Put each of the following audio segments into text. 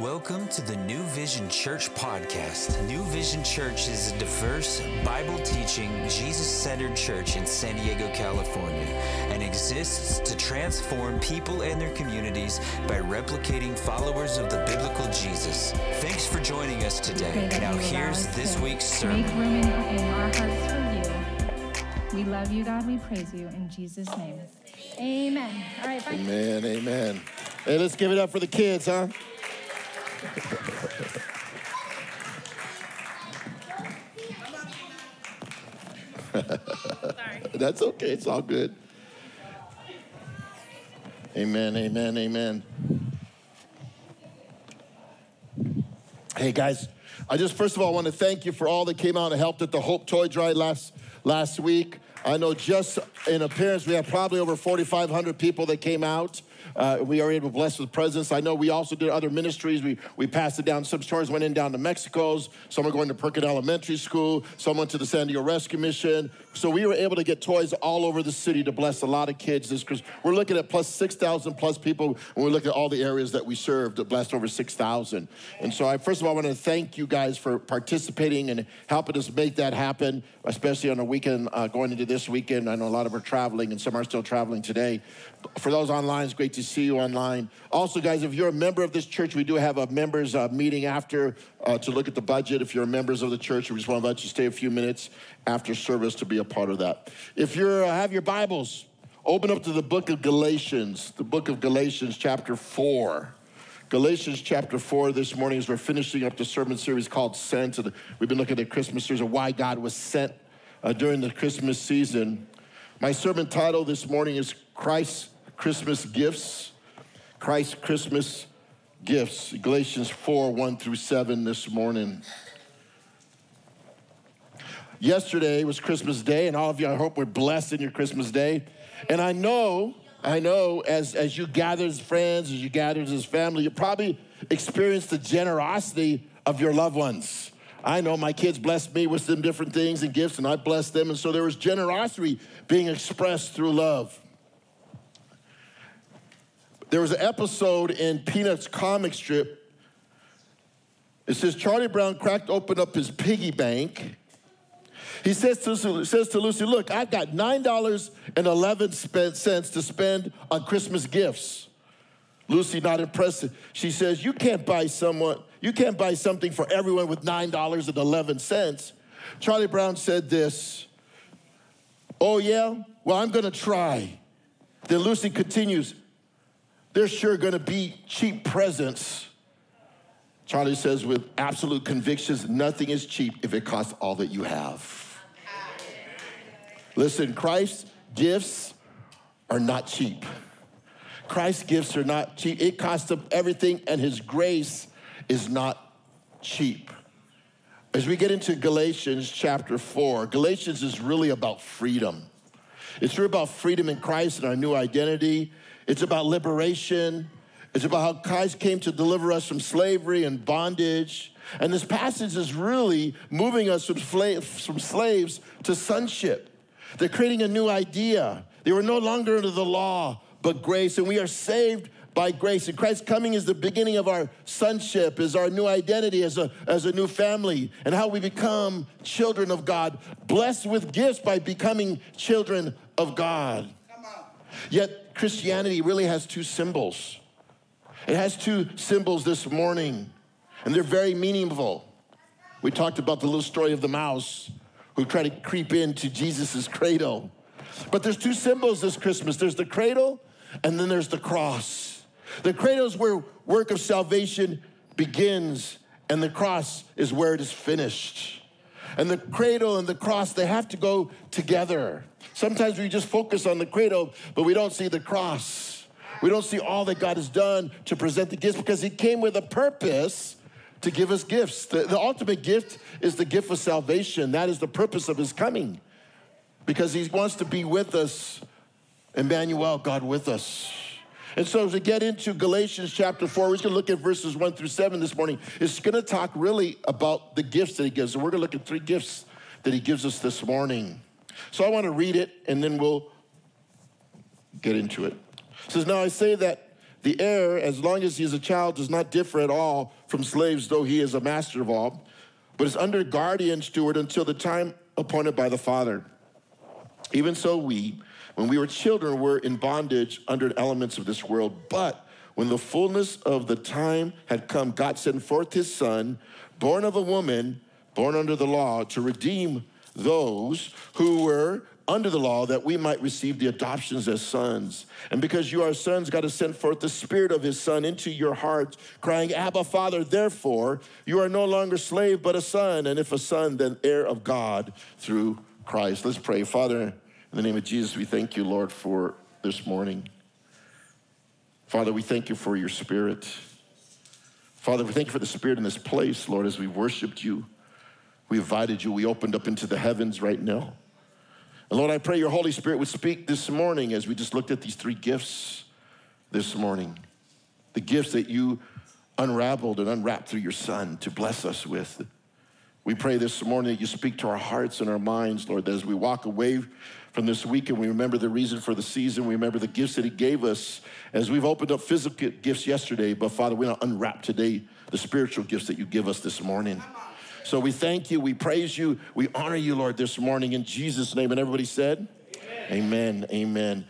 Welcome to the New Vision Church podcast. New Vision Church is a diverse, Bible teaching, Jesus centered church in San Diego, California, and exists to transform people and their communities by replicating followers of the biblical Jesus. Thanks for joining us today. Now, here's this week's sermon. Make room in, in our hearts for you. We love you, God. We praise you in Jesus' name. Amen. All right, bye. Amen, amen. Hey, let's give it up for the kids, huh? That's okay, it's all good. Amen, amen, amen. Hey guys, I just first of all want to thank you for all that came out and helped at the Hope Toy Drive last last week. I know just in appearance we have probably over 4,500 people that came out. Uh, we are able to bless with presence. I know we also did other ministries. We, we passed it down. Some stores went in down to Mexico's. Some are going to Perkin Elementary School. Some went to the San Diego Rescue Mission. So we were able to get toys all over the city to bless a lot of kids this Christmas. We're looking at plus 6,000 plus people when we look at all the areas that we served that blessed over 6,000. And so I first of all want to thank you guys for participating and helping us make that happen, especially on a weekend uh, going into this weekend. I know a lot of are traveling and some are still traveling today. For those online, it's great to see you online. Also, guys, if you're a member of this church, we do have a members uh, meeting after uh, to look at the budget. If you're members of the church, we just want to let you stay a few minutes after service to be a part of that. If you uh, have your Bibles, open up to the book of Galatians, the book of Galatians, chapter 4. Galatians chapter 4 this morning as we're finishing up the sermon series called Sent. We've been looking at Christmas series of why God was sent uh, during the Christmas season. My sermon title this morning is Christ's Christmas Gifts. Christ's Christmas Gifts. Galatians 4 1 through 7 this morning. Yesterday was Christmas Day, and all of you, I hope, were blessed in your Christmas Day. And I know, I know, as, as you gather as friends, as you gather as family, you probably experienced the generosity of your loved ones. I know my kids blessed me with some different things and gifts, and I blessed them. And so there was generosity being expressed through love. There was an episode in Peanuts comic strip. It says Charlie Brown cracked open up his piggy bank. He says to, says to Lucy, Look, I've got $9.11 to spend on Christmas gifts. Lucy, not impressed. She says, You can't buy someone, you can't buy something for everyone with $9.11. Charlie Brown said this. Oh, yeah? Well, I'm gonna try. Then Lucy continues, There's sure gonna be cheap presents. Charlie says with absolute convictions, nothing is cheap if it costs all that you have. Listen, Christ's gifts are not cheap. Christ's gifts are not cheap. It costs him everything, and his grace is not cheap. As we get into Galatians chapter 4, Galatians is really about freedom. It's really about freedom in Christ and our new identity. It's about liberation. It's about how Christ came to deliver us from slavery and bondage. And this passage is really moving us from, from slaves to sonship. They're creating a new idea. They were no longer under the law, but grace, and we are saved by grace. And Christ's coming is the beginning of our sonship, is our new identity as a, as a new family, and how we become children of God, blessed with gifts by becoming children of God. Yet Christianity really has two symbols. It has two symbols this morning, and they're very meaningful. We talked about the little story of the mouse who tried to creep into Jesus' cradle. But there's two symbols this Christmas there's the cradle, and then there's the cross. The cradle is where work of salvation begins, and the cross is where it is finished. And the cradle and the cross, they have to go together. Sometimes we just focus on the cradle, but we don't see the cross. We don't see all that God has done to present the gifts because He came with a purpose to give us gifts. The, the ultimate gift is the gift of salvation. That is the purpose of His coming because He wants to be with us. Emmanuel, God with us. And so, as we get into Galatians chapter 4, we're just gonna look at verses 1 through 7 this morning. It's gonna talk really about the gifts that he gives. And we're gonna look at three gifts that he gives us this morning. So, I wanna read it and then we'll get into it. It says, Now I say that the heir, as long as he is a child, does not differ at all from slaves, though he is a master of all, but is under guardian steward until the time appointed by the Father. Even so, we, when we were children, we were in bondage under elements of this world. But when the fullness of the time had come, God sent forth his Son, born of a woman, born under the law, to redeem those who were under the law that we might receive the adoptions as sons. And because you are sons, God has sent forth the Spirit of His Son into your hearts, crying, Abba, Father. Therefore, you are no longer slave, but a son. And if a son, then heir of God through Christ. Let's pray. Father, in the name of Jesus, we thank you, Lord, for this morning. Father, we thank you for your Spirit. Father, we thank you for the Spirit in this place, Lord, as we worshiped you. We invited you. We opened up into the heavens right now. And Lord, I pray your Holy Spirit would speak this morning as we just looked at these three gifts this morning. The gifts that you unraveled and unwrapped through your Son to bless us with. We pray this morning that you speak to our hearts and our minds, Lord, that as we walk away from this weekend, we remember the reason for the season. We remember the gifts that He gave us as we've opened up physical gifts yesterday. But Father, we want to unwrap today the spiritual gifts that you give us this morning. So we thank you, we praise you, we honor you, Lord, this morning in Jesus' name. And everybody said, Amen. Amen. Amen.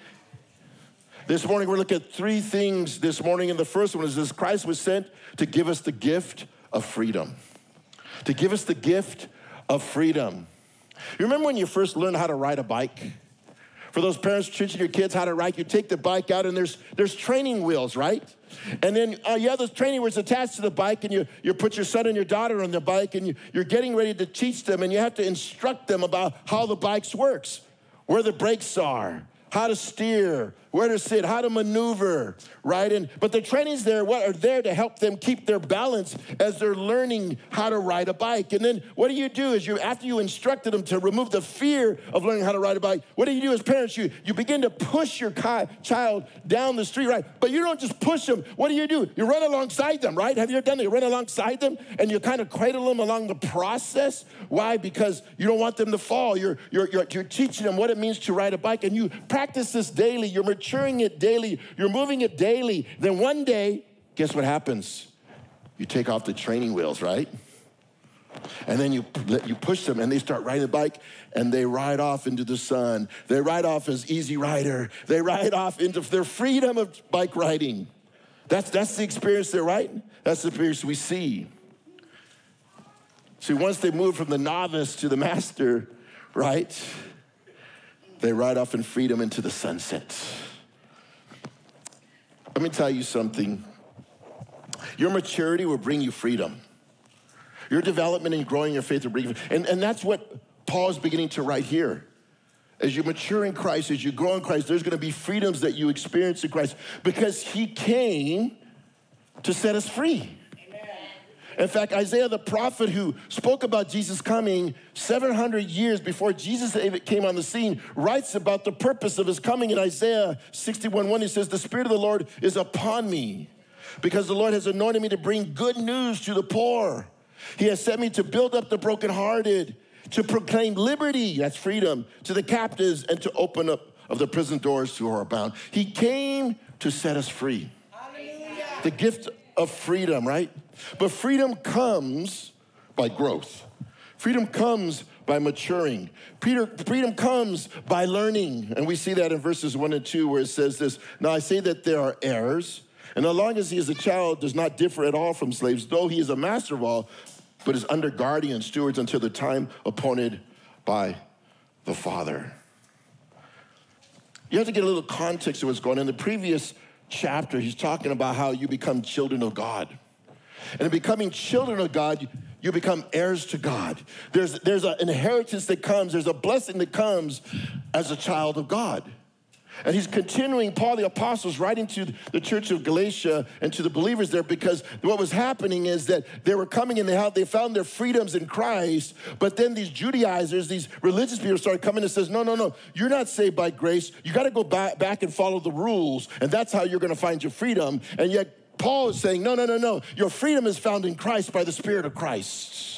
This morning, we're looking at three things this morning. And the first one is this Christ was sent to give us the gift of freedom. To give us the gift of freedom. You remember when you first learned how to ride a bike? For those parents teaching your kids how to ride, you take the bike out and there's, there's training wheels, right? And then uh, you have those training wheels attached to the bike, and you, you put your son and your daughter on the bike, and you, you're getting ready to teach them, and you have to instruct them about how the bikes works, where the brakes are, how to steer, where to sit, how to maneuver, right? And but the trainings there what are there to help them keep their balance as they're learning how to ride a bike. And then what do you do is you after you instructed them to remove the fear of learning how to ride a bike, what do you do as parents? You you begin to push your child down the street, right? But you don't just push them. What do you do? You run alongside them, right? Have you ever done that? You run alongside them and you kind of cradle them along the process. Why? Because you don't want them to fall. You're you're you're, you're teaching them what it means to ride a bike, and you practice this daily. You're maturing it daily, you're moving it daily. Then one day, guess what happens? You take off the training wheels, right? And then you, you push them and they start riding the bike and they ride off into the sun. They ride off as easy rider. They ride off into their freedom of bike riding. That's, that's the experience there, right? That's the experience we see. See, once they move from the novice to the master, right? They ride off in freedom into the sunset. Let me tell you something. Your maturity will bring you freedom. Your development and growing your faith will bring you, and, and that's what Paul is beginning to write here. As you mature in Christ, as you grow in Christ, there's gonna be freedoms that you experience in Christ because he came to set us free. In fact, Isaiah the prophet, who spoke about Jesus coming 700 years before Jesus came on the scene, writes about the purpose of his coming in Isaiah 61 1. He says, The Spirit of the Lord is upon me because the Lord has anointed me to bring good news to the poor. He has sent me to build up the brokenhearted, to proclaim liberty, that's freedom, to the captives, and to open up of the prison doors to who are bound. He came to set us free. Hallelujah. The gift of freedom, right? But freedom comes by growth. Freedom comes by maturing. Peter, freedom comes by learning. And we see that in verses one and two where it says this Now I say that there are heirs, and as long as he is a child, does not differ at all from slaves, though he is a master of all, but is under guardian stewards until the time appointed by the Father. You have to get a little context of what's going on. In the previous chapter, he's talking about how you become children of God. And in becoming children of God, you become heirs to God. There's, there's an inheritance that comes, there's a blessing that comes as a child of God. And he's continuing, Paul the Apostle is writing to the church of Galatia and to the believers there because what was happening is that they were coming and they, found their freedoms in Christ, but then these Judaizers, these religious people started coming and says, no, no, no, you're not saved by grace. You got to go back, back and follow the rules, and that's how you're going to find your freedom. And yet Paul is saying, no, no, no, no. Your freedom is found in Christ by the Spirit of Christ.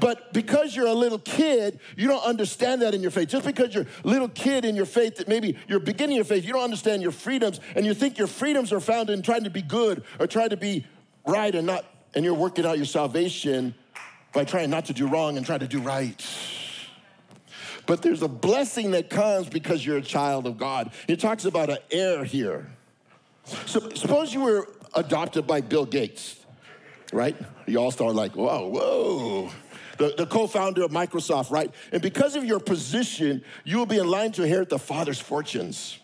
But because you're a little kid, you don't understand that in your faith. Just because you're a little kid in your faith, that maybe you're beginning your faith, you don't understand your freedoms, and you think your freedoms are found in trying to be good or trying to be right and not, and you're working out your salvation by trying not to do wrong and trying to do right. But there's a blessing that comes because you're a child of God. It talks about an heir here. So suppose you were adopted by Bill Gates, right? You all start like, whoa, whoa. The, the co-founder of Microsoft, right? And because of your position, you will be in line to inherit the father's fortunes.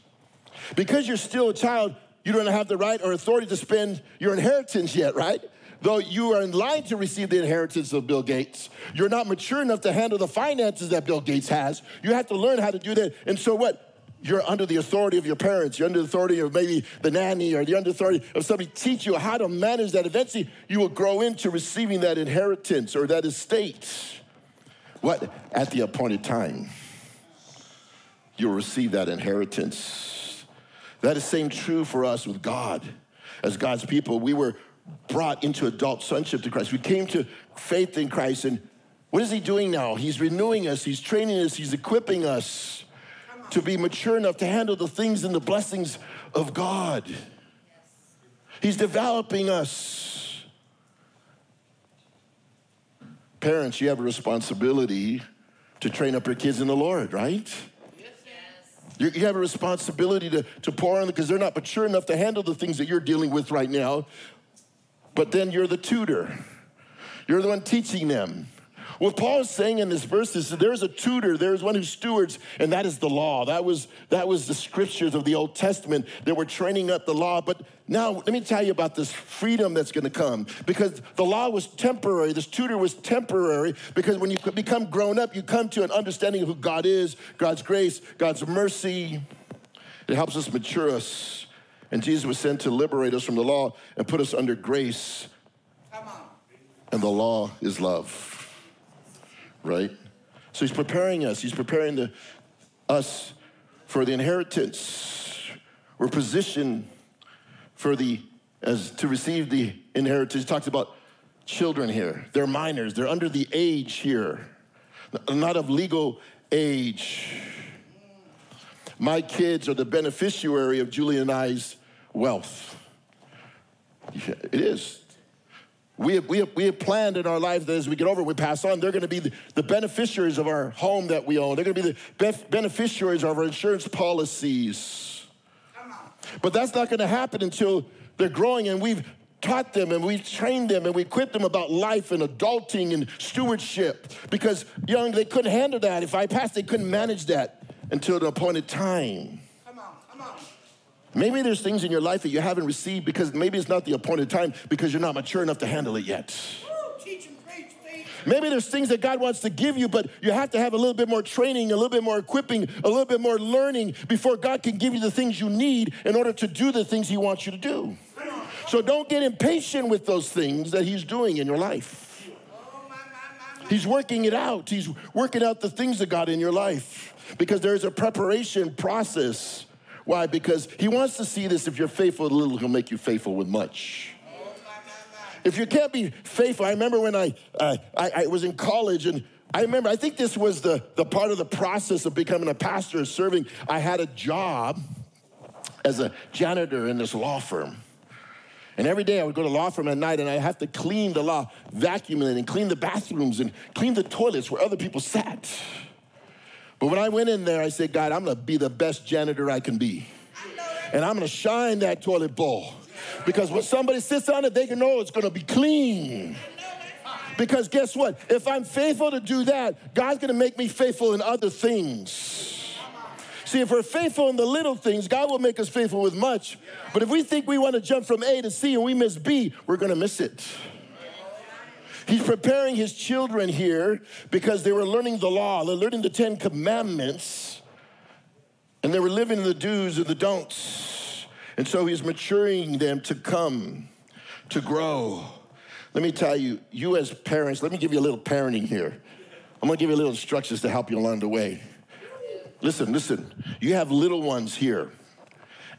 Because you're still a child, you don't have the right or authority to spend your inheritance yet, right? Though you are in line to receive the inheritance of Bill Gates, you're not mature enough to handle the finances that Bill Gates has. You have to learn how to do that. And so what? You're under the authority of your parents. You're under the authority of maybe the nanny or the under authority of somebody teach you how to manage that. Eventually, you will grow into receiving that inheritance or that estate. What? At the appointed time, you'll receive that inheritance. That is same true for us with God. As God's people, we were brought into adult sonship to Christ. We came to faith in Christ, and what is He doing now? He's renewing us, He's training us, He's equipping us to be mature enough to handle the things and the blessings of God. He's developing us. Parents, you have a responsibility to train up your kids in the Lord, right? You, you have a responsibility to, to pour on them because they're not mature enough to handle the things that you're dealing with right now. But then you're the tutor, you're the one teaching them. What Paul is saying in this verse is that there's a tutor, there's one who stewards, and that is the law. That was, that was the scriptures of the Old Testament that were training up the law. But now, let me tell you about this freedom that's going to come because the law was temporary. This tutor was temporary because when you become grown up, you come to an understanding of who God is, God's grace, God's mercy. It helps us mature us. And Jesus was sent to liberate us from the law and put us under grace. Come on. And the law is love right? So he's preparing us. He's preparing the, us for the inheritance. We're positioned for the as to receive the inheritance. He talks about children here. They're minors. They're under the age here, not of legal age. My kids are the beneficiary of Julie and I's wealth. It is. We have, we, have, we have planned in our lives that as we get over, we pass on, they're going to be the, the, beneficiaries of our home that we own. They're going to be the bef- beneficiaries of our insurance policies. But that's not going to happen until they're growing and we've taught them and we've trained them and we equipped them about life and adulting and stewardship because young, they couldn't handle that. If I passed, they couldn't manage that until the appointed time. Maybe there's things in your life that you haven't received because maybe it's not the appointed time because you're not mature enough to handle it yet. Maybe there's things that God wants to give you, but you have to have a little bit more training, a little bit more equipping, a little bit more learning before God can give you the things you need in order to do the things He wants you to do. So don't get impatient with those things that He's doing in your life. He's working it out, He's working out the things of God in your life because there's a preparation process why? Because he wants to see this if you're faithful with little, he'll make you faithful with much. If you can't be faithful, I remember when I, uh, I, I was in college and I remember, I think this was the, the part of the process of becoming a pastor, of serving. I had a job as a janitor in this law firm. And every day I would go to law firm at night and I have to clean the law, vacuum it and clean the bathrooms and clean the toilets where other people sat. But when I went in there, I said, God, I'm gonna be the best janitor I can be. And I'm gonna shine that toilet bowl. Because when somebody sits on it, they can know it's gonna be clean. Because guess what? If I'm faithful to do that, God's gonna make me faithful in other things. See, if we're faithful in the little things, God will make us faithful with much. But if we think we wanna jump from A to C and we miss B, we're gonna miss it. He's preparing his children here because they were learning the law, they're learning the Ten Commandments, and they were living in the do's and the don'ts. And so he's maturing them to come, to grow. Let me tell you, you as parents, let me give you a little parenting here. I'm gonna give you a little instructions to help you along the way. Listen, listen, you have little ones here.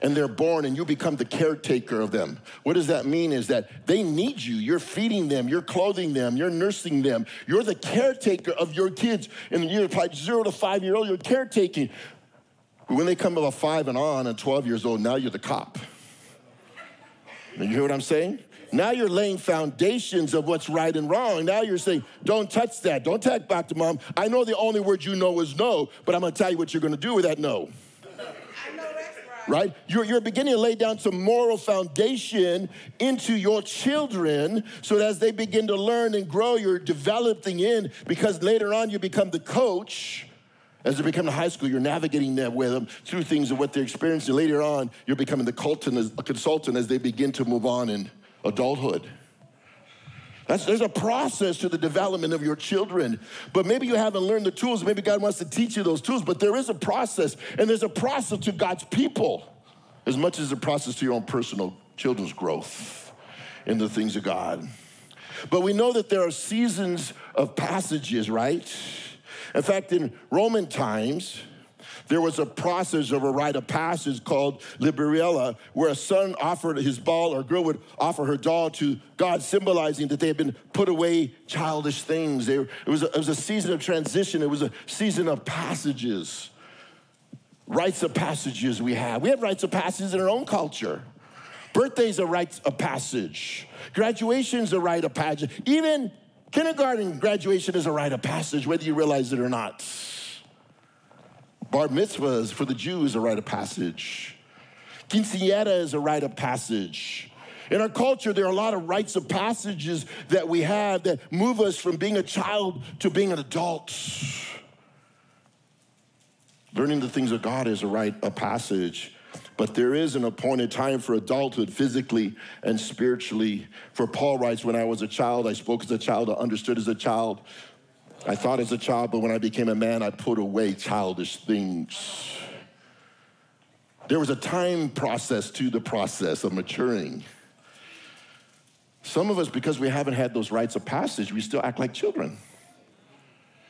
And they're born and you become the caretaker of them. What does that mean? Is that they need you. You're feeding them, you're clothing them, you're nursing them. You're the caretaker of your kids. The year probably zero to five year old, you're caretaking. But when they come about five and on and 12 years old, now you're the cop. You hear what I'm saying? Now you're laying foundations of what's right and wrong. Now you're saying, don't touch that. Don't talk back to mom. I know the only word you know is no, but I'm going to tell you what you're going to do with that no. Right? You're, you're beginning to lay down some moral foundation into your children so that as they begin to learn and grow, you're developing in because later on you become the coach. As they become to high school, you're navigating that with them through things of what they're experiencing. Later on, you're becoming the consultant as they begin to move on in adulthood. That's, there's a process to the development of your children. But maybe you haven't learned the tools. Maybe God wants to teach you those tools. But there is a process, and there's a process to God's people as much as a process to your own personal children's growth in the things of God. But we know that there are seasons of passages, right? In fact, in Roman times, there was a process of a rite of passage called Liberalia, where a son offered his ball or a girl would offer her doll to God, symbolizing that they had been put away childish things. They, it, was a, it was a season of transition, it was a season of passages. Rites of passages we have. We have rites of passages in our own culture. Birthdays are rites of passage. Graduation's a rite of passage. Even kindergarten graduation is a rite of passage, whether you realize it or not. Bar mitzvahs for the Jews a rite of passage. Quinceañera is a rite of passage. In our culture, there are a lot of rites of passages that we have that move us from being a child to being an adult. Learning the things of God is a rite of passage, but there is an appointed time for adulthood physically and spiritually. For Paul writes, When I was a child, I spoke as a child, I understood as a child. I thought as a child, but when I became a man, I put away childish things. There was a time process to the process of maturing. Some of us, because we haven't had those rites of passage, we still act like children.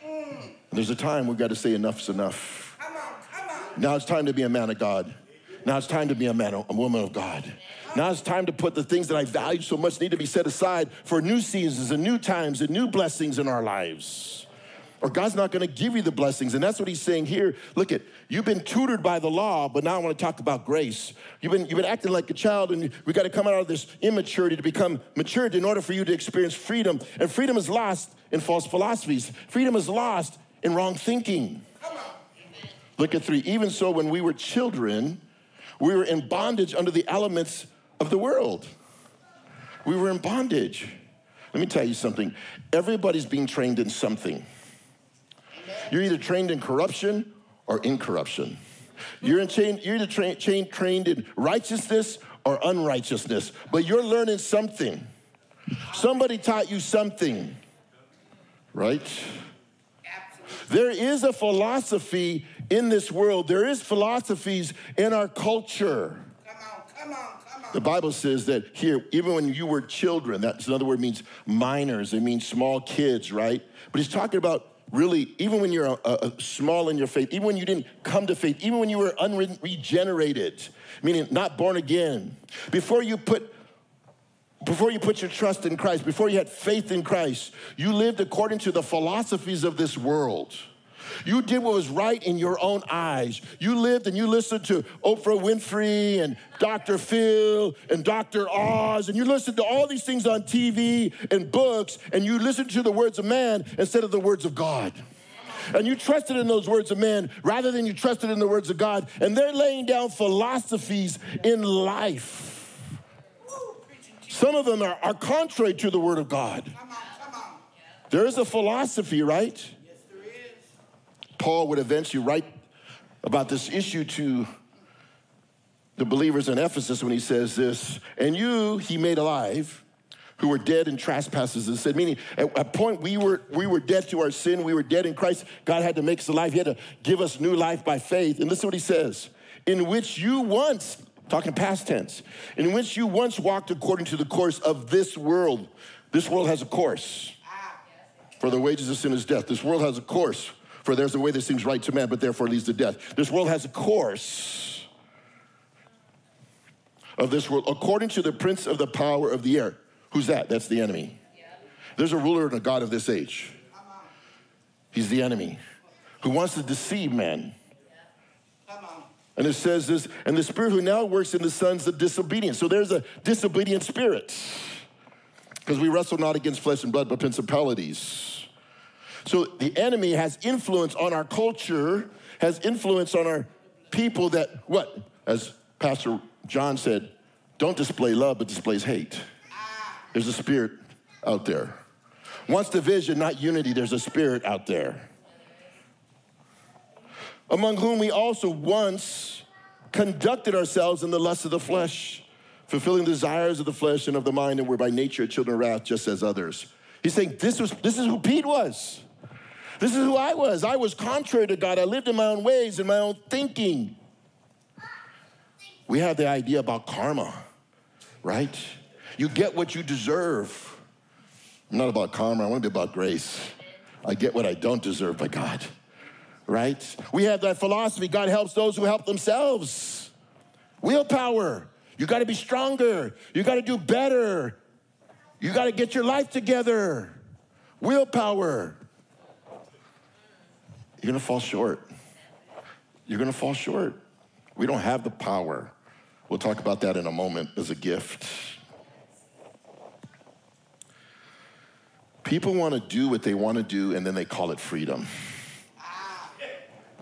And there's a time we've got to say enough's enough. Come on, come on. Now it's time to be a man of God. Now it's time to be a man, a woman of God. Now it's time to put the things that I value so much need to be set aside for new seasons and new times and new blessings in our lives or God's not going to give you the blessings. And that's what he's saying here. Look at, you've been tutored by the law, but now I want to talk about grace. You've been, you've been acting like a child, and we got to come out of this immaturity to become matured in order for you to experience freedom. And freedom is lost in false philosophies, freedom is lost in wrong thinking. Look at three. Even so, when we were children, we were in bondage under the elements of the world. We were in bondage. Let me tell you something. Everybody's being trained in something. You're either trained in corruption or incorruption. You're, in chain, you're either tra- chain, trained in righteousness or unrighteousness, but you're learning something. Somebody taught you something, right? There is a philosophy in this world. There is philosophies in our culture. Come on, come on, come on. The Bible says that here, even when you were children, that's another word means minors, it means small kids, right? But he's talking about really, even when you're a, a small in your faith, even when you didn't come to faith, even when you were unregenerated, meaning not born again, before you put before you put your trust in Christ, before you had faith in Christ, you lived according to the philosophies of this world. You did what was right in your own eyes. You lived and you listened to Oprah Winfrey and Dr. Phil and Dr. Oz, and you listened to all these things on TV and books, and you listened to the words of man instead of the words of God. And you trusted in those words of man rather than you trusted in the words of God. And they're laying down philosophies in life. Some of them are, are contrary to the word of God. There is a philosophy, right? Paul would eventually write about this issue to the believers in Ephesus when he says this, and you he made alive who were dead in trespasses and said, meaning at a point we were we were dead to our sin, we were dead in Christ. God had to make us alive, He had to give us new life by faith. And listen what he says, in which you once, talking past tense, in which you once walked according to the course of this world. This world has a course. For the wages of sin is death. This world has a course. For there's a way that seems right to man, but therefore leads to death. This world has a course. of this world, according to the prince of the power of the air. Who's that? That's the enemy. There's a ruler and a God of this age. He's the enemy who wants to deceive men. And it says this, and the spirit who now works in the sons of disobedience. So there's a disobedient spirit. Because we wrestle not against flesh and blood, but principalities. So the enemy has influence on our culture, has influence on our people that, what? As Pastor John said, don't display love, but displays hate. There's a spirit out there. Wants division, not unity, there's a spirit out there among whom we also once conducted ourselves in the lust of the flesh, fulfilling the desires of the flesh and of the mind, and were by nature children of wrath, just as others. He's saying this was this is who Pete was. This is who I was. I was contrary to God. I lived in my own ways, in my own thinking. We have the idea about karma, right? You get what you deserve. I'm not about karma, I want to be about grace. I get what I don't deserve by God right? We have that philosophy God helps those who help themselves. Willpower. You got to be stronger. You got to do better. You got to get your life together. Willpower. You're going to fall short. You're going to fall short. We don't have the power. We'll talk about that in a moment as a gift. People want to do what they want to do and then they call it freedom.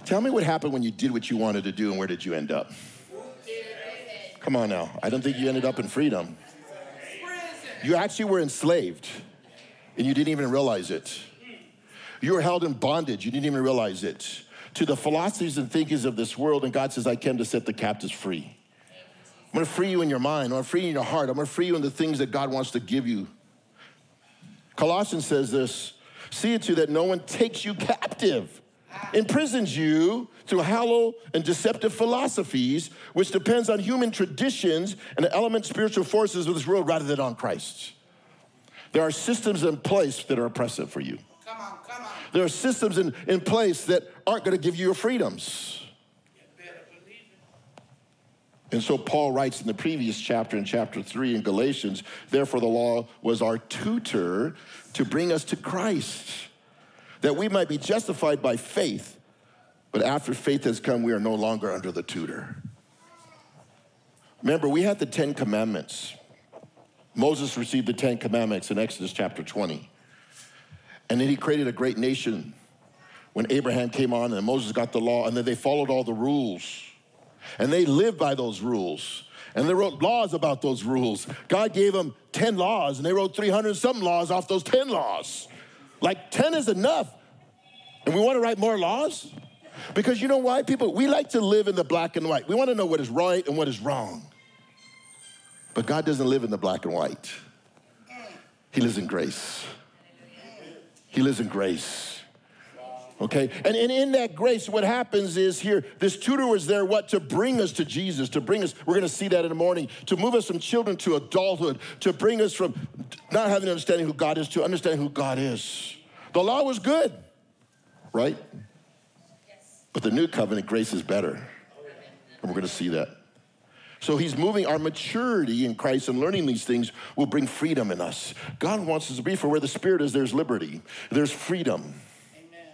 Tell me what happened when you did what you wanted to do and where did you end up? Come on now. I don't think you ended up in freedom. You actually were enslaved and you didn't even realize it. You were held in bondage, you didn't even realize it. To the philosophies and thinkings of this world, and God says, I came to set the captives free. I'm gonna free you in your mind, I'm gonna free you in your heart, I'm gonna free you in the things that God wants to give you. Colossians says this see it to that no one takes you captive imprisons you through hollow and deceptive philosophies, which depends on human traditions and the element spiritual forces of this world rather than on Christ. There are systems in place that are oppressive for you. Come on. There are systems in, in place that aren't going to give you your freedoms. And so Paul writes in the previous chapter, in chapter three in Galatians, therefore the law was our tutor to bring us to Christ that we might be justified by faith. But after faith has come, we are no longer under the tutor. Remember, we had the Ten Commandments. Moses received the Ten Commandments in Exodus chapter 20. And then he created a great nation when Abraham came on and Moses got the law, and then they followed all the rules. And they lived by those rules. And they wrote laws about those rules. God gave them 10 laws, and they wrote 300 some laws off those 10 laws. Like 10 is enough. And we want to write more laws? Because you know why, people? We like to live in the black and white. We want to know what is right and what is wrong. But God doesn't live in the black and white, He lives in grace. He lives in grace. Okay? And, and in that grace, what happens is here, this tutor was there, what? To bring us to Jesus, to bring us, we're gonna see that in the morning, to move us from children to adulthood, to bring us from not having an understanding who God is to understanding who God is. The law was good, right? Yes. But the new covenant grace is better. And we're gonna see that. So he's moving our maturity in Christ and learning these things will bring freedom in us. God wants us to be for where the Spirit is, there's liberty, there's freedom. Amen.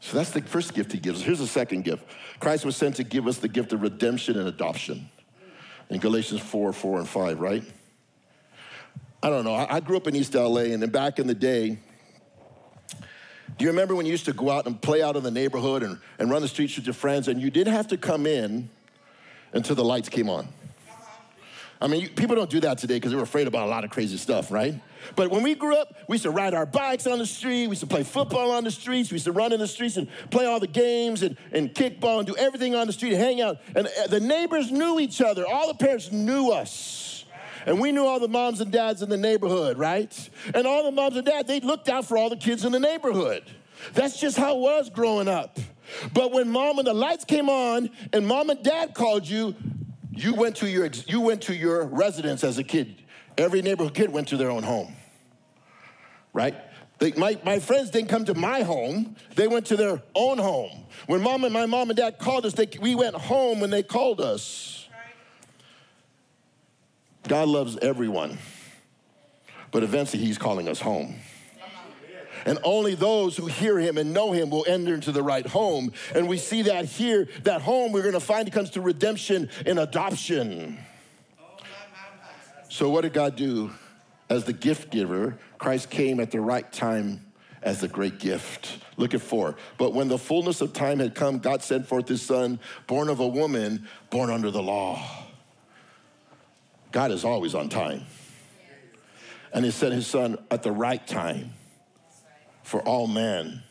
So that's the first gift he gives. Here's the second gift. Christ was sent to give us the gift of redemption and adoption. In Galatians 4, 4, and 5, right? I don't know. I grew up in East LA, and then back in the day, do you remember when you used to go out and play out in the neighborhood and, and run the streets with your friends, and you didn't have to come in until the lights came on? I mean, people don't do that today because they're afraid about a lot of crazy stuff, right? But when we grew up, we used to ride our bikes on the street, we used to play football on the streets, we used to run in the streets and play all the games and, and kickball and do everything on the street, and hang out. And uh, the neighbors knew each other, all the parents knew us. And we knew all the moms and dads in the neighborhood, right? And all the moms and dads, they looked out for all the kids in the neighborhood. That's just how it was growing up. But when mom and the lights came on and mom and dad called you, you went to your, you went to your residence as a kid. Every neighborhood kid went to their own home, right? They, my, my friends didn't come to my home. They went to their own home. When mom and my mom and dad called us, they, we went home when they called us. God loves everyone, but eventually He's calling us home. And only those who hear him and know him will enter into the right home. And we see that here, that home we're gonna find comes to redemption and adoption. So, what did God do? As the gift giver, Christ came at the right time as a great gift. Look at four. But when the fullness of time had come, God sent forth his son, born of a woman, born under the law. God is always on time. And he sent his son at the right time for all men.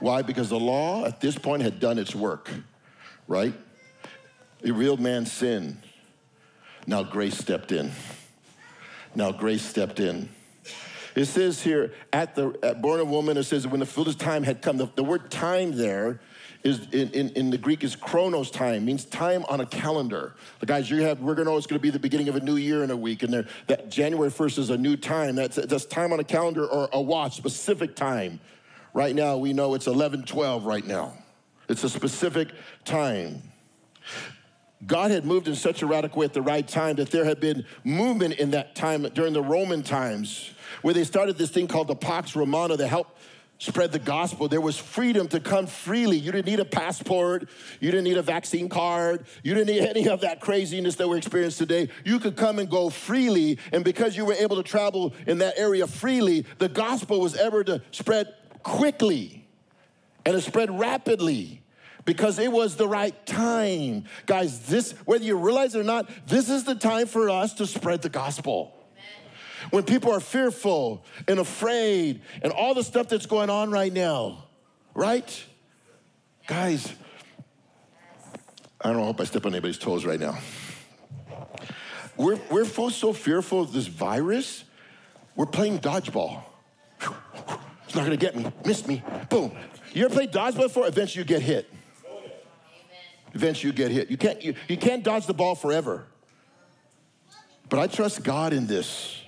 Why? Because the law at this point had done its work, right? It revealed man's sin. Now grace stepped in. Now grace stepped in. It says here, at the at born of woman, it says when the fullest time had come. The, the word time there is in, in, in, the Greek is chronos time, means time on a calendar. The guys you have, we're gonna know it's gonna be the beginning of a new year in a week, and that January 1st is a new time. That's, that's time on a calendar or a watch, specific time. Right now, we know it's 11:12 right now. It's a specific time. God had moved in such a radical way at the right time that there had been movement in that time during the Roman times where they started this thing called the Pax Romana to help spread the gospel. There was freedom to come freely. You didn't need a passport. You didn't need a vaccine card. You didn't need any of that craziness that we're experiencing today. You could come and go freely. And because you were able to travel in that area freely, the gospel was ever to spread quickly and it spread rapidly because it was the right time. Guys, this, whether you realize it or not, this is the time for us to spread the gospel. When people are fearful and afraid and all the stuff that's going on right now, right? Guys, I don't hope I step on anybody's toes right now. We're, we're so fearful of this virus, we're playing dodgeball. It's not gonna get me, missed me, boom. You ever played dodgeball before? Eventually you get hit. Eventually you get hit. You can't, you, you can't dodge the ball forever. But I trust God in this.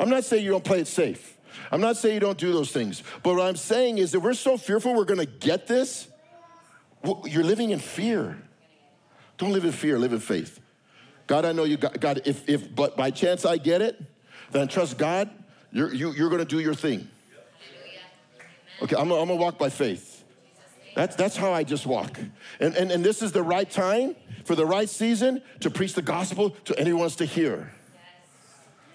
I'm not saying you don't play it safe. I'm not saying you don't do those things. But what I'm saying is that we're so fearful we're gonna get this, you're living in fear. Don't live in fear, live in faith. God, I know you got, God, if, if but by chance I get it, then trust God, you're, you, are you are gonna do your thing. Okay, I'm, I'm gonna walk by faith. That's, that's how I just walk. And, and, and this is the right time for the right season to preach the gospel to anyone wants to hear.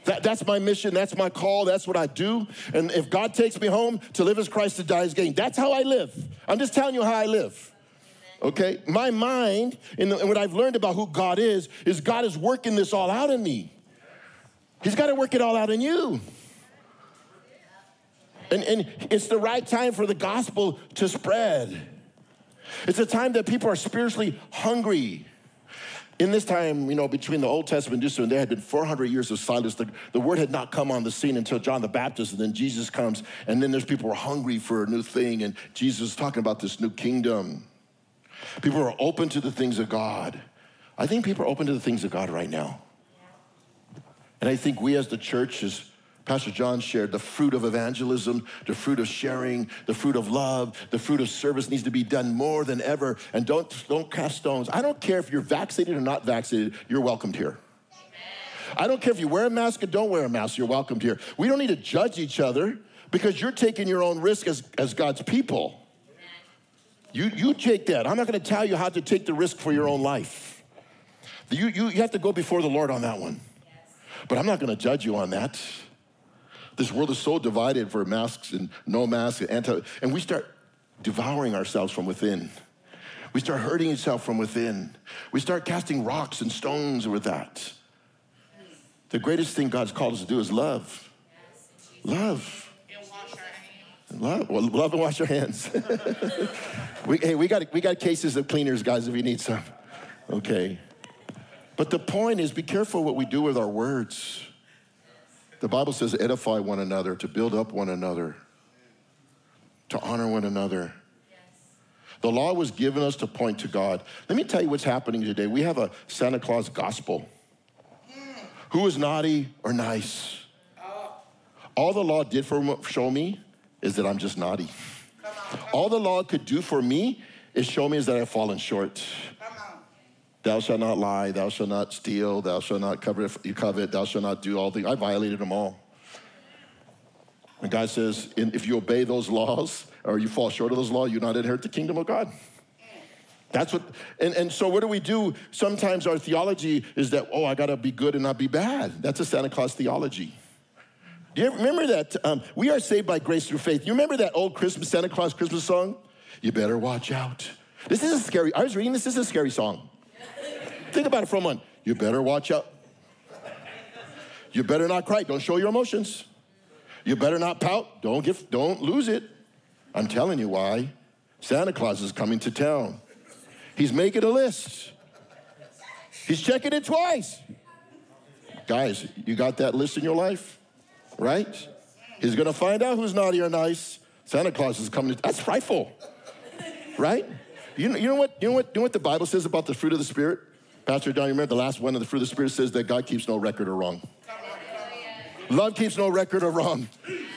That, that's my mission. That's my call. That's what I do. And if God takes me home to live as Christ, to die as gain, that's how I live. I'm just telling you how I live. Okay? My mind, and what I've learned about who God is, is God is working this all out in me. He's got to work it all out in you. And, and it's the right time for the gospel to spread. It's a time that people are spiritually hungry. In this time, you know, between the Old Testament and New Testament, there had been 400 years of silence. The, the word had not come on the scene until John the Baptist, and then Jesus comes, and then there's people who are hungry for a new thing, and Jesus is talking about this new kingdom. People are open to the things of God. I think people are open to the things of God right now. And I think we as the church is Pastor John shared the fruit of evangelism, the fruit of sharing, the fruit of love, the fruit of service needs to be done more than ever. And don't, don't cast stones. I don't care if you're vaccinated or not vaccinated, you're welcomed here. I don't care if you wear a mask or don't wear a mask, you're welcomed here. We don't need to judge each other because you're taking your own risk as, as God's people. You, you take that. I'm not going to tell you how to take the risk for your own life. You, you, you have to go before the Lord on that one. But I'm not going to judge you on that. This world is so divided for masks and no masks and anti, and we start devouring ourselves from within. We start hurting ourselves from within. We start casting rocks and stones with that. The greatest thing God's called us to do is love. Love. Love, well, love and wash your hands. we, hey, we got, we got cases of cleaners, guys, if you need some. Okay. But the point is be careful what we do with our words. The Bible says edify one another, to build up one another, to honor one another. The law was given us to point to God. Let me tell you what's happening today. We have a Santa Claus gospel. Who is naughty or nice? All the law did for show me is that I'm just naughty. All the law could do for me is show me is that I've fallen short. Thou shalt not lie, thou shalt not steal, thou shalt not covet, you covet, thou shalt not do all things. I violated them all. And God says, if you obey those laws or you fall short of those laws, you not inherit the kingdom of God. That's what, and, and so what do we do? Sometimes our theology is that, oh, I gotta be good and not be bad. That's a Santa Claus theology. Do you remember that? Um, we are saved by grace through faith. You remember that old Christmas, Santa Claus Christmas song? You better watch out. This is a scary, I was reading this, this is a scary song. Think about it for a moment. You better watch out. You better not cry. Don't show your emotions. You better not pout. Don't give, don't lose it. I'm telling you why. Santa Claus is coming to town. He's making a list. He's checking it twice. Guys, you got that list in your life? Right? He's gonna find out who's naughty or nice. Santa Claus is coming to, that's frightful. Right? You know, you know what? You know what? You know what the Bible says about the fruit of the Spirit? Pastor Don, you remember the last one of the fruit of the Spirit says that God keeps no record of wrong. Love keeps no record of wrong.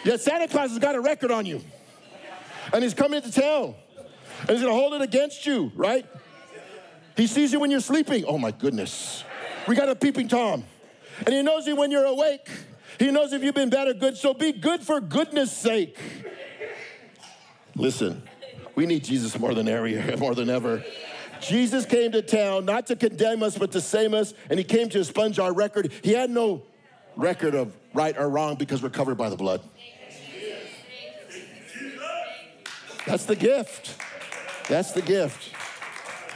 Yet Santa Claus has got a record on you. And he's coming to town. And he's gonna hold it against you, right? He sees you when you're sleeping. Oh my goodness. We got a peeping Tom. And he knows you when you're awake. He knows if you've been bad or good. So be good for goodness sake. Listen, we need Jesus more than ever, more than ever. Jesus came to town not to condemn us, but to save us, and he came to expunge our record. He had no record of right or wrong because we're covered by the blood. That's the gift. That's the gift.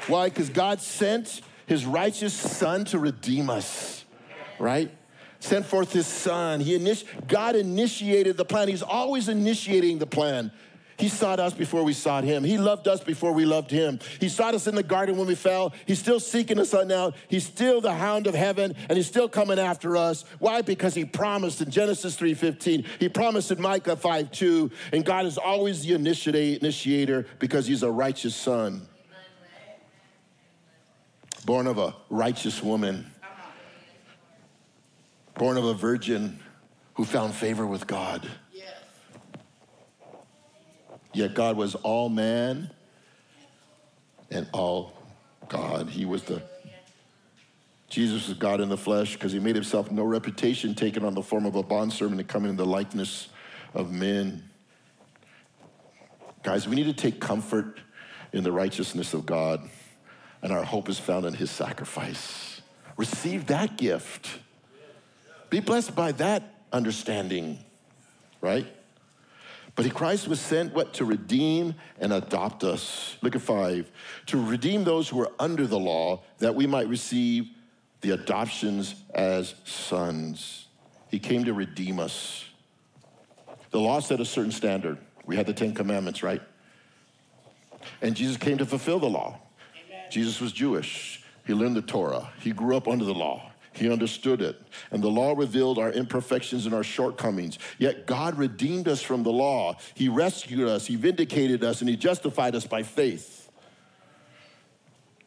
Why? Because God sent his righteous son to redeem us, right? Sent forth his son. He initi- God initiated the plan. He's always initiating the plan. He sought us before we sought him. He loved us before we loved him. He sought us in the garden when we fell. He's still seeking us out now. He's still the hound of heaven and he's still coming after us. Why? Because he promised in Genesis 3:15. He promised in Micah 5:2. And God is always the initiator because he's a righteous son. Born of a righteous woman. Born of a virgin who found favor with God. Yet God was all man and all God. He was the Jesus was God in the flesh because he made himself no reputation, taking on the form of a bondservant and coming in the likeness of men. Guys, we need to take comfort in the righteousness of God, and our hope is found in his sacrifice. Receive that gift. Be blessed by that understanding, right? But Christ was sent, what? To redeem and adopt us. Look at five. To redeem those who are under the law, that we might receive the adoptions as sons. He came to redeem us. The law set a certain standard. We had the Ten Commandments, right? And Jesus came to fulfill the law. Amen. Jesus was Jewish. He learned the Torah. He grew up under the law. He understood it. And the law revealed our imperfections and our shortcomings. Yet God redeemed us from the law. He rescued us, He vindicated us, and He justified us by faith.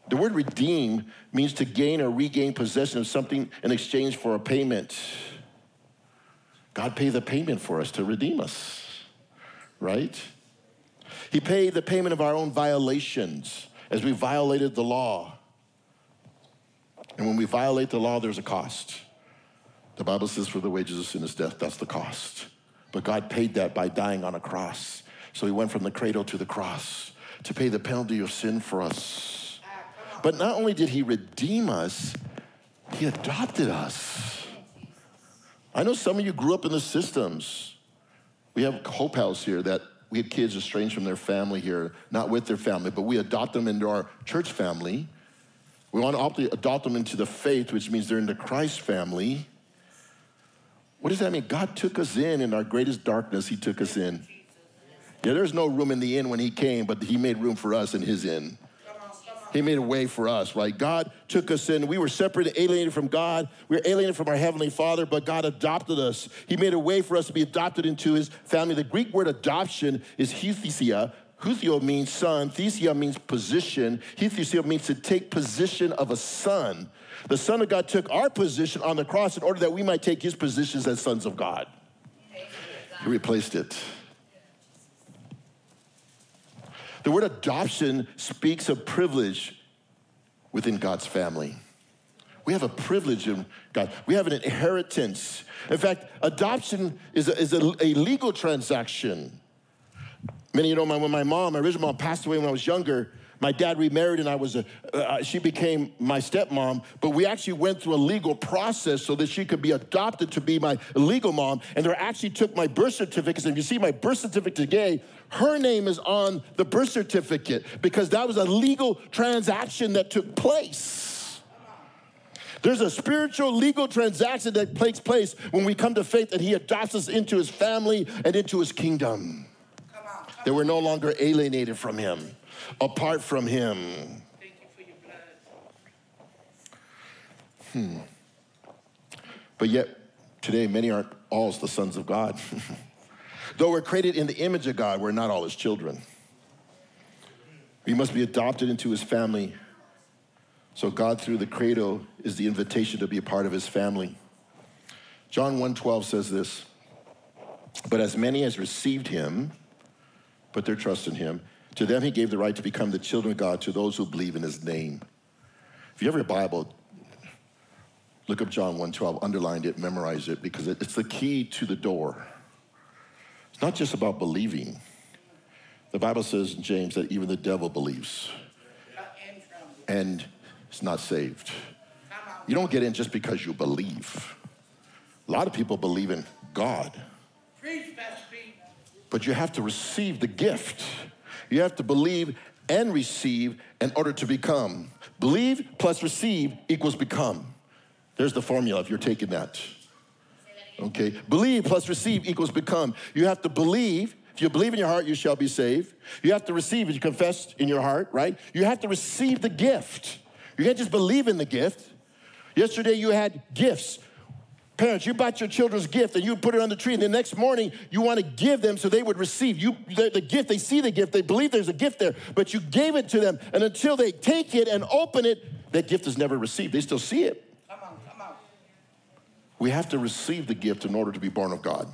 The word redeem means to gain or regain possession of something in exchange for a payment. God paid the payment for us to redeem us, right? He paid the payment of our own violations as we violated the law. And when we violate the law, there's a cost. The Bible says, for the wages of sin is death. That's the cost. But God paid that by dying on a cross. So he went from the cradle to the cross to pay the penalty of sin for us. But not only did he redeem us, he adopted us. I know some of you grew up in the systems. We have Hope House here that we had kids estranged from their family here, not with their family, but we adopt them into our church family. We want to adopt them into the faith, which means they're in the Christ family. What does that mean? God took us in in our greatest darkness, He took us in. Yeah, there's no room in the inn when He came, but He made room for us in His inn. He made a way for us, right? God took us in. We were separated, alienated from God. We were alienated from our Heavenly Father, but God adopted us. He made a way for us to be adopted into His family. The Greek word adoption is huthesia, Huthio means son. Thesia means position. Huthio means to take position of a son. The Son of God took our position on the cross in order that we might take his positions as sons of God. He replaced it. The word adoption speaks of privilege within God's family. We have a privilege in God. We have an inheritance. In fact, adoption is a, is a, a legal transaction. Many of you know my, when my mom, my original mom, passed away when I was younger. My dad remarried, and I was a. Uh, she became my stepmom. But we actually went through a legal process so that she could be adopted to be my legal mom. And they actually took my birth certificate. And if you see my birth certificate today, her name is on the birth certificate because that was a legal transaction that took place. There's a spiritual legal transaction that takes place when we come to faith that He adopts us into His family and into His kingdom. That we're no longer alienated from Him, apart from Him. Thank you for your blood. Hmm. But yet, today, many aren't all the sons of God. Though we're created in the image of God, we're not all His children. We must be adopted into His family. So God, through the cradle, is the invitation to be a part of His family. John 1:12 says this, but as many as received Him, put their trust in Him, to them He gave the right to become the children of God, to those who believe in His name. If you have your Bible, look up John 1:12, underline it, memorize it, because it's the key to the door. It's not just about believing. The Bible says in James that even the devil believes And is not saved. You don't get in just because you believe. A lot of people believe in God. But you have to receive the gift. You have to believe and receive in order to become. Believe plus receive equals become. There's the formula if you're taking that. Okay, believe plus receive equals become. You have to believe. If you believe in your heart, you shall be saved. You have to receive if you confess in your heart, right? You have to receive the gift. You can't just believe in the gift. Yesterday you had gifts. Parents, you bought your children's gift and you put it on the tree, and the next morning you want to give them so they would receive. You the, the gift, they see the gift, they believe there's a gift there, but you gave it to them, and until they take it and open it, that gift is never received. They still see it. Come on, come on. We have to receive the gift in order to be born of God.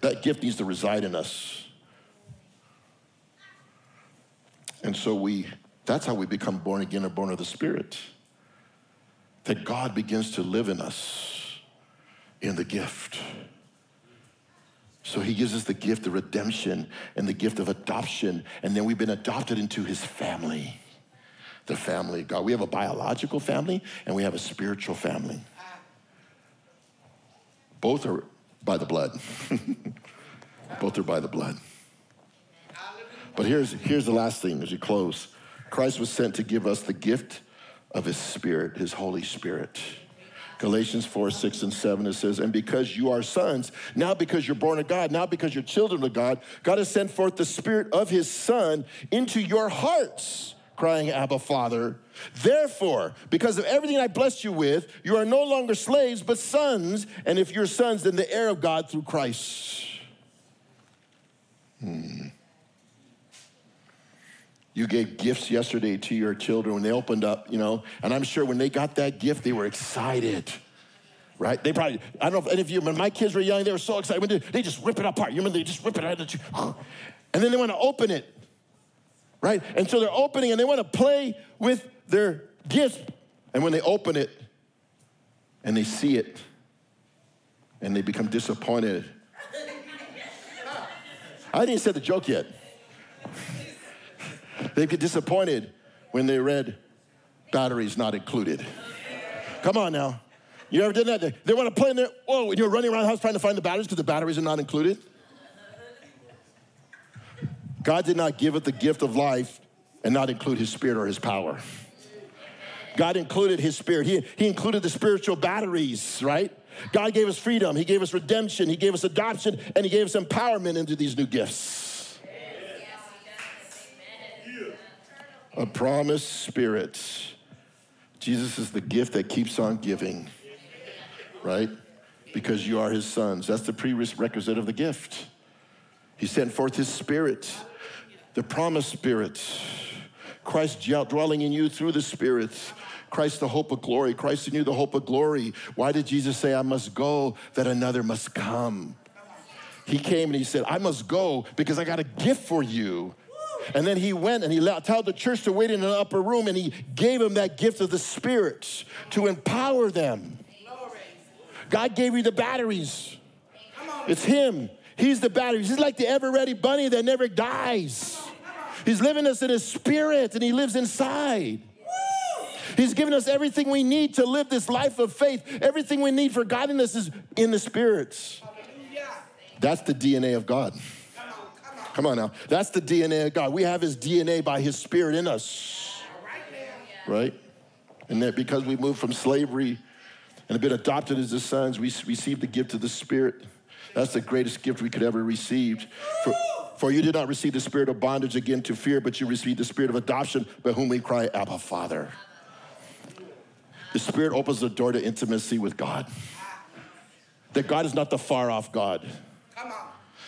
That gift needs to reside in us. And so we that's how we become born again or born of the Spirit. That God begins to live in us in the gift. So he gives us the gift of redemption and the gift of adoption, and then we've been adopted into his family. The family of God. We have a biological family and we have a spiritual family. Both are by the blood. Both are by the blood. But here's, here's the last thing as you close Christ was sent to give us the gift of his spirit, his Holy Spirit. Galatians 4, 6, and 7, it says, And because you are sons, now because you're born of God, now because you're children of God, God has sent forth the spirit of his Son into your hearts, crying, Abba, Father. Therefore, because of everything I blessed you with, you are no longer slaves, but sons. And if you're sons, then the heir of God through Christ. Hmm. You gave gifts yesterday to your children when they opened up, you know, and I'm sure when they got that gift, they were excited. Right? They probably, I don't know if any of you, when my kids were young, they were so excited. When they, they just rip it apart. You remember they just rip it out of the, and then they want to open it. Right? And so they're opening and they want to play with their gifts. And when they open it and they see it and they become disappointed. I didn't say the joke yet. They get disappointed when they read batteries not included. Come on now. You ever did that? They, they want to play in there. Oh, and you're running around the house trying to find the batteries because the batteries are not included. God did not give it the gift of life and not include his spirit or his power. God included his spirit. He, he included the spiritual batteries, right? God gave us freedom. He gave us redemption. He gave us adoption, and he gave us empowerment into these new gifts. A promised spirit. Jesus is the gift that keeps on giving, right? Because you are his sons. That's the prerequisite of the gift. He sent forth his spirit, the promised spirit. Christ dwelling in you through the spirit. Christ, the hope of glory. Christ in you, the hope of glory. Why did Jesus say, I must go that another must come? He came and he said, I must go because I got a gift for you. And then he went and he told the church to wait in an upper room and he gave them that gift of the Spirit to empower them. God gave you the batteries. It's Him. He's the batteries. He's like the ever ready bunny that never dies. He's living us in His Spirit and He lives inside. He's given us everything we need to live this life of faith. Everything we need for godliness is in the spirits. That's the DNA of God. Come on, come on. Come on now. That's the DNA of God. We have His DNA by His Spirit in us, All right now. right? And that because we moved from slavery and have been adopted as His sons, we received the gift of the Spirit. That's the greatest gift we could ever receive. For, for you did not receive the spirit of bondage again to fear, but you received the spirit of adoption, by whom we cry, Abba, Father. The Spirit opens the door to intimacy with God. That God is not the far off God.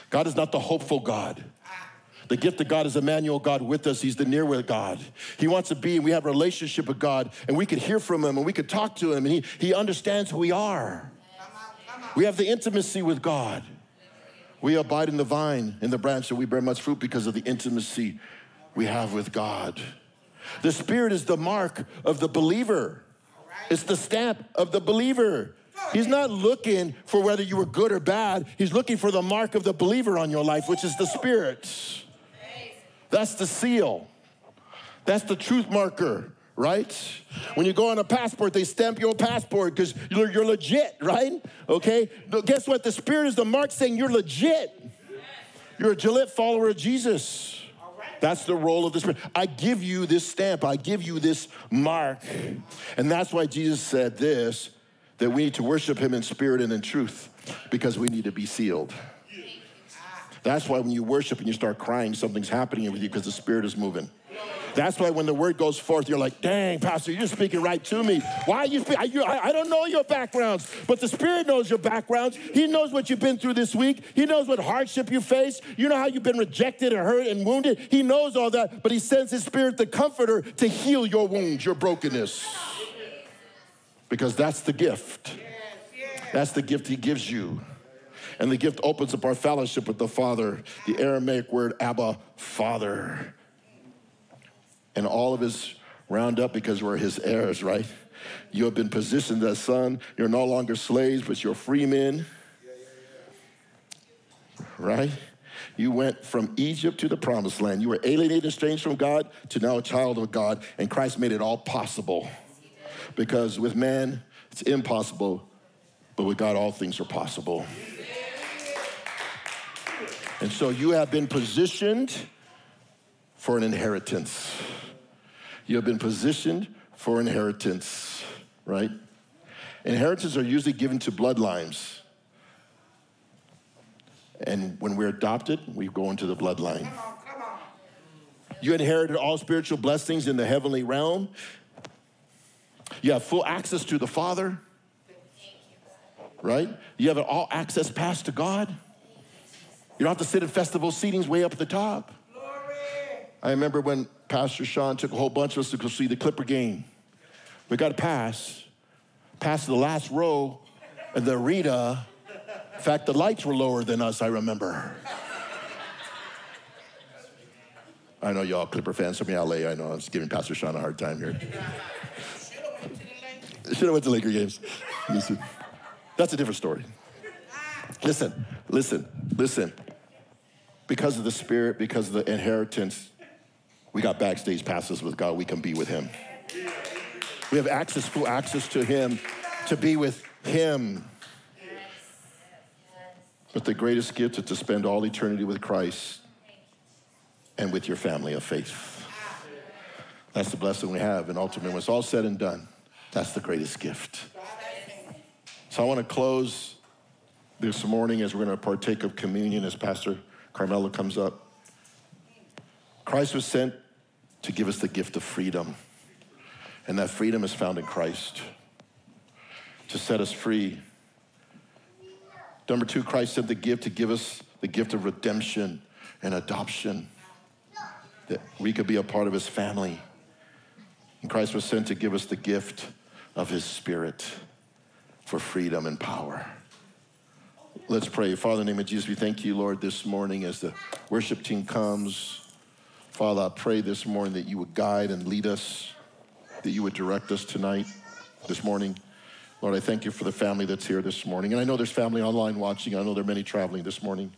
God is not the hopeful God. The gift of God is Emmanuel, God with us. He's the near with God. He wants to be, and we have a relationship with God, and we can hear from Him, and we can talk to Him, and He, he understands who we are. We have the intimacy with God. We abide in the vine, in the branch, and we bear much fruit because of the intimacy we have with God. The Spirit is the mark of the believer. It's the stamp of the believer. He's not looking for whether you were good or bad. He's looking for the mark of the believer on your life, which is the Spirit. That's the seal. That's the truth marker, right? When you go on a passport, they stamp your passport because you're, you're legit, right? Okay? But guess what? The Spirit is the mark saying you're legit. You're a Gillette follower of Jesus. That's the role of the Spirit. I give you this stamp, I give you this mark. And that's why Jesus said this that we need to worship Him in spirit and in truth because we need to be sealed. That's why when you worship and you start crying, something's happening with you because the Spirit is moving. That's why when the word goes forth, you're like, dang, Pastor, you're speaking right to me. Why are you speaking? I, don't know your backgrounds, but the Spirit knows your backgrounds. He knows what you've been through this week. He knows what hardship you face. You know how you've been rejected and hurt and wounded. He knows all that, but He sends His Spirit, the comforter, to heal your wounds, your brokenness. Because that's the gift. That's the gift He gives you. And the gift opens up our fellowship with the Father, the Aramaic word Abba, Father. And all of us round up because we're His heirs, right? You have been positioned as son. You're no longer slaves, but you're free men. Right? You went from Egypt to the promised land. You were alienated and estranged from God to now a child of God, and Christ made it all possible. Because with man, it's impossible, but with God, all things are possible. And so you have been positioned for an inheritance. You have been positioned for inheritance, right? Inheritances are usually given to bloodlines. And when we're adopted, we go into the bloodline. You inherited all spiritual blessings in the heavenly realm. You have full access to the Father, right? You have an all access pass to God. You don't have to sit in festival seatings way up at the top. Glory. I remember when Pastor Sean took a whole bunch of us to go see the Clipper game. We got a pass, pass to the last row, and the arena. In fact, the lights were lower than us, I remember. I know y'all Clipper fans from LA. I know I was giving Pastor Sean a hard time here. To. Should have went to Laker games. That's a different story. Listen, listen, listen. Because of the Spirit, because of the inheritance, we got backstage passes with God. We can be with Him. We have access, full access to Him, to be with Him. But the greatest gift is to spend all eternity with Christ and with your family of faith. That's the blessing we have. And ultimately, when it's all said and done, that's the greatest gift. So I want to close this morning as we're going to partake of communion as Pastor Carmela comes up. Christ was sent to give us the gift of freedom. And that freedom is found in Christ to set us free. Number two, Christ sent the gift to give us the gift of redemption and adoption, that we could be a part of his family. And Christ was sent to give us the gift of his spirit for freedom and power. Let's pray. Father, in the name of Jesus, we thank you, Lord, this morning as the worship team comes. Father, I pray this morning that you would guide and lead us, that you would direct us tonight, this morning. Lord, I thank you for the family that's here this morning. And I know there's family online watching. I know there are many traveling this morning,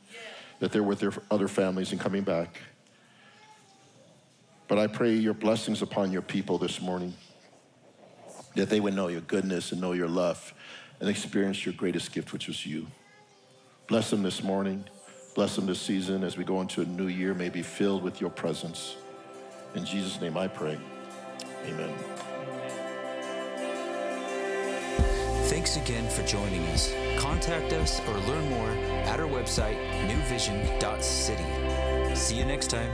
that they're with their other families and coming back. But I pray your blessings upon your people this morning, that they would know your goodness and know your love and experience your greatest gift, which was you. Bless them this morning. Bless them this season as we go into a new year, may be filled with your presence. In Jesus' name I pray. Amen. Thanks again for joining us. Contact us or learn more at our website, newvision.city. See you next time.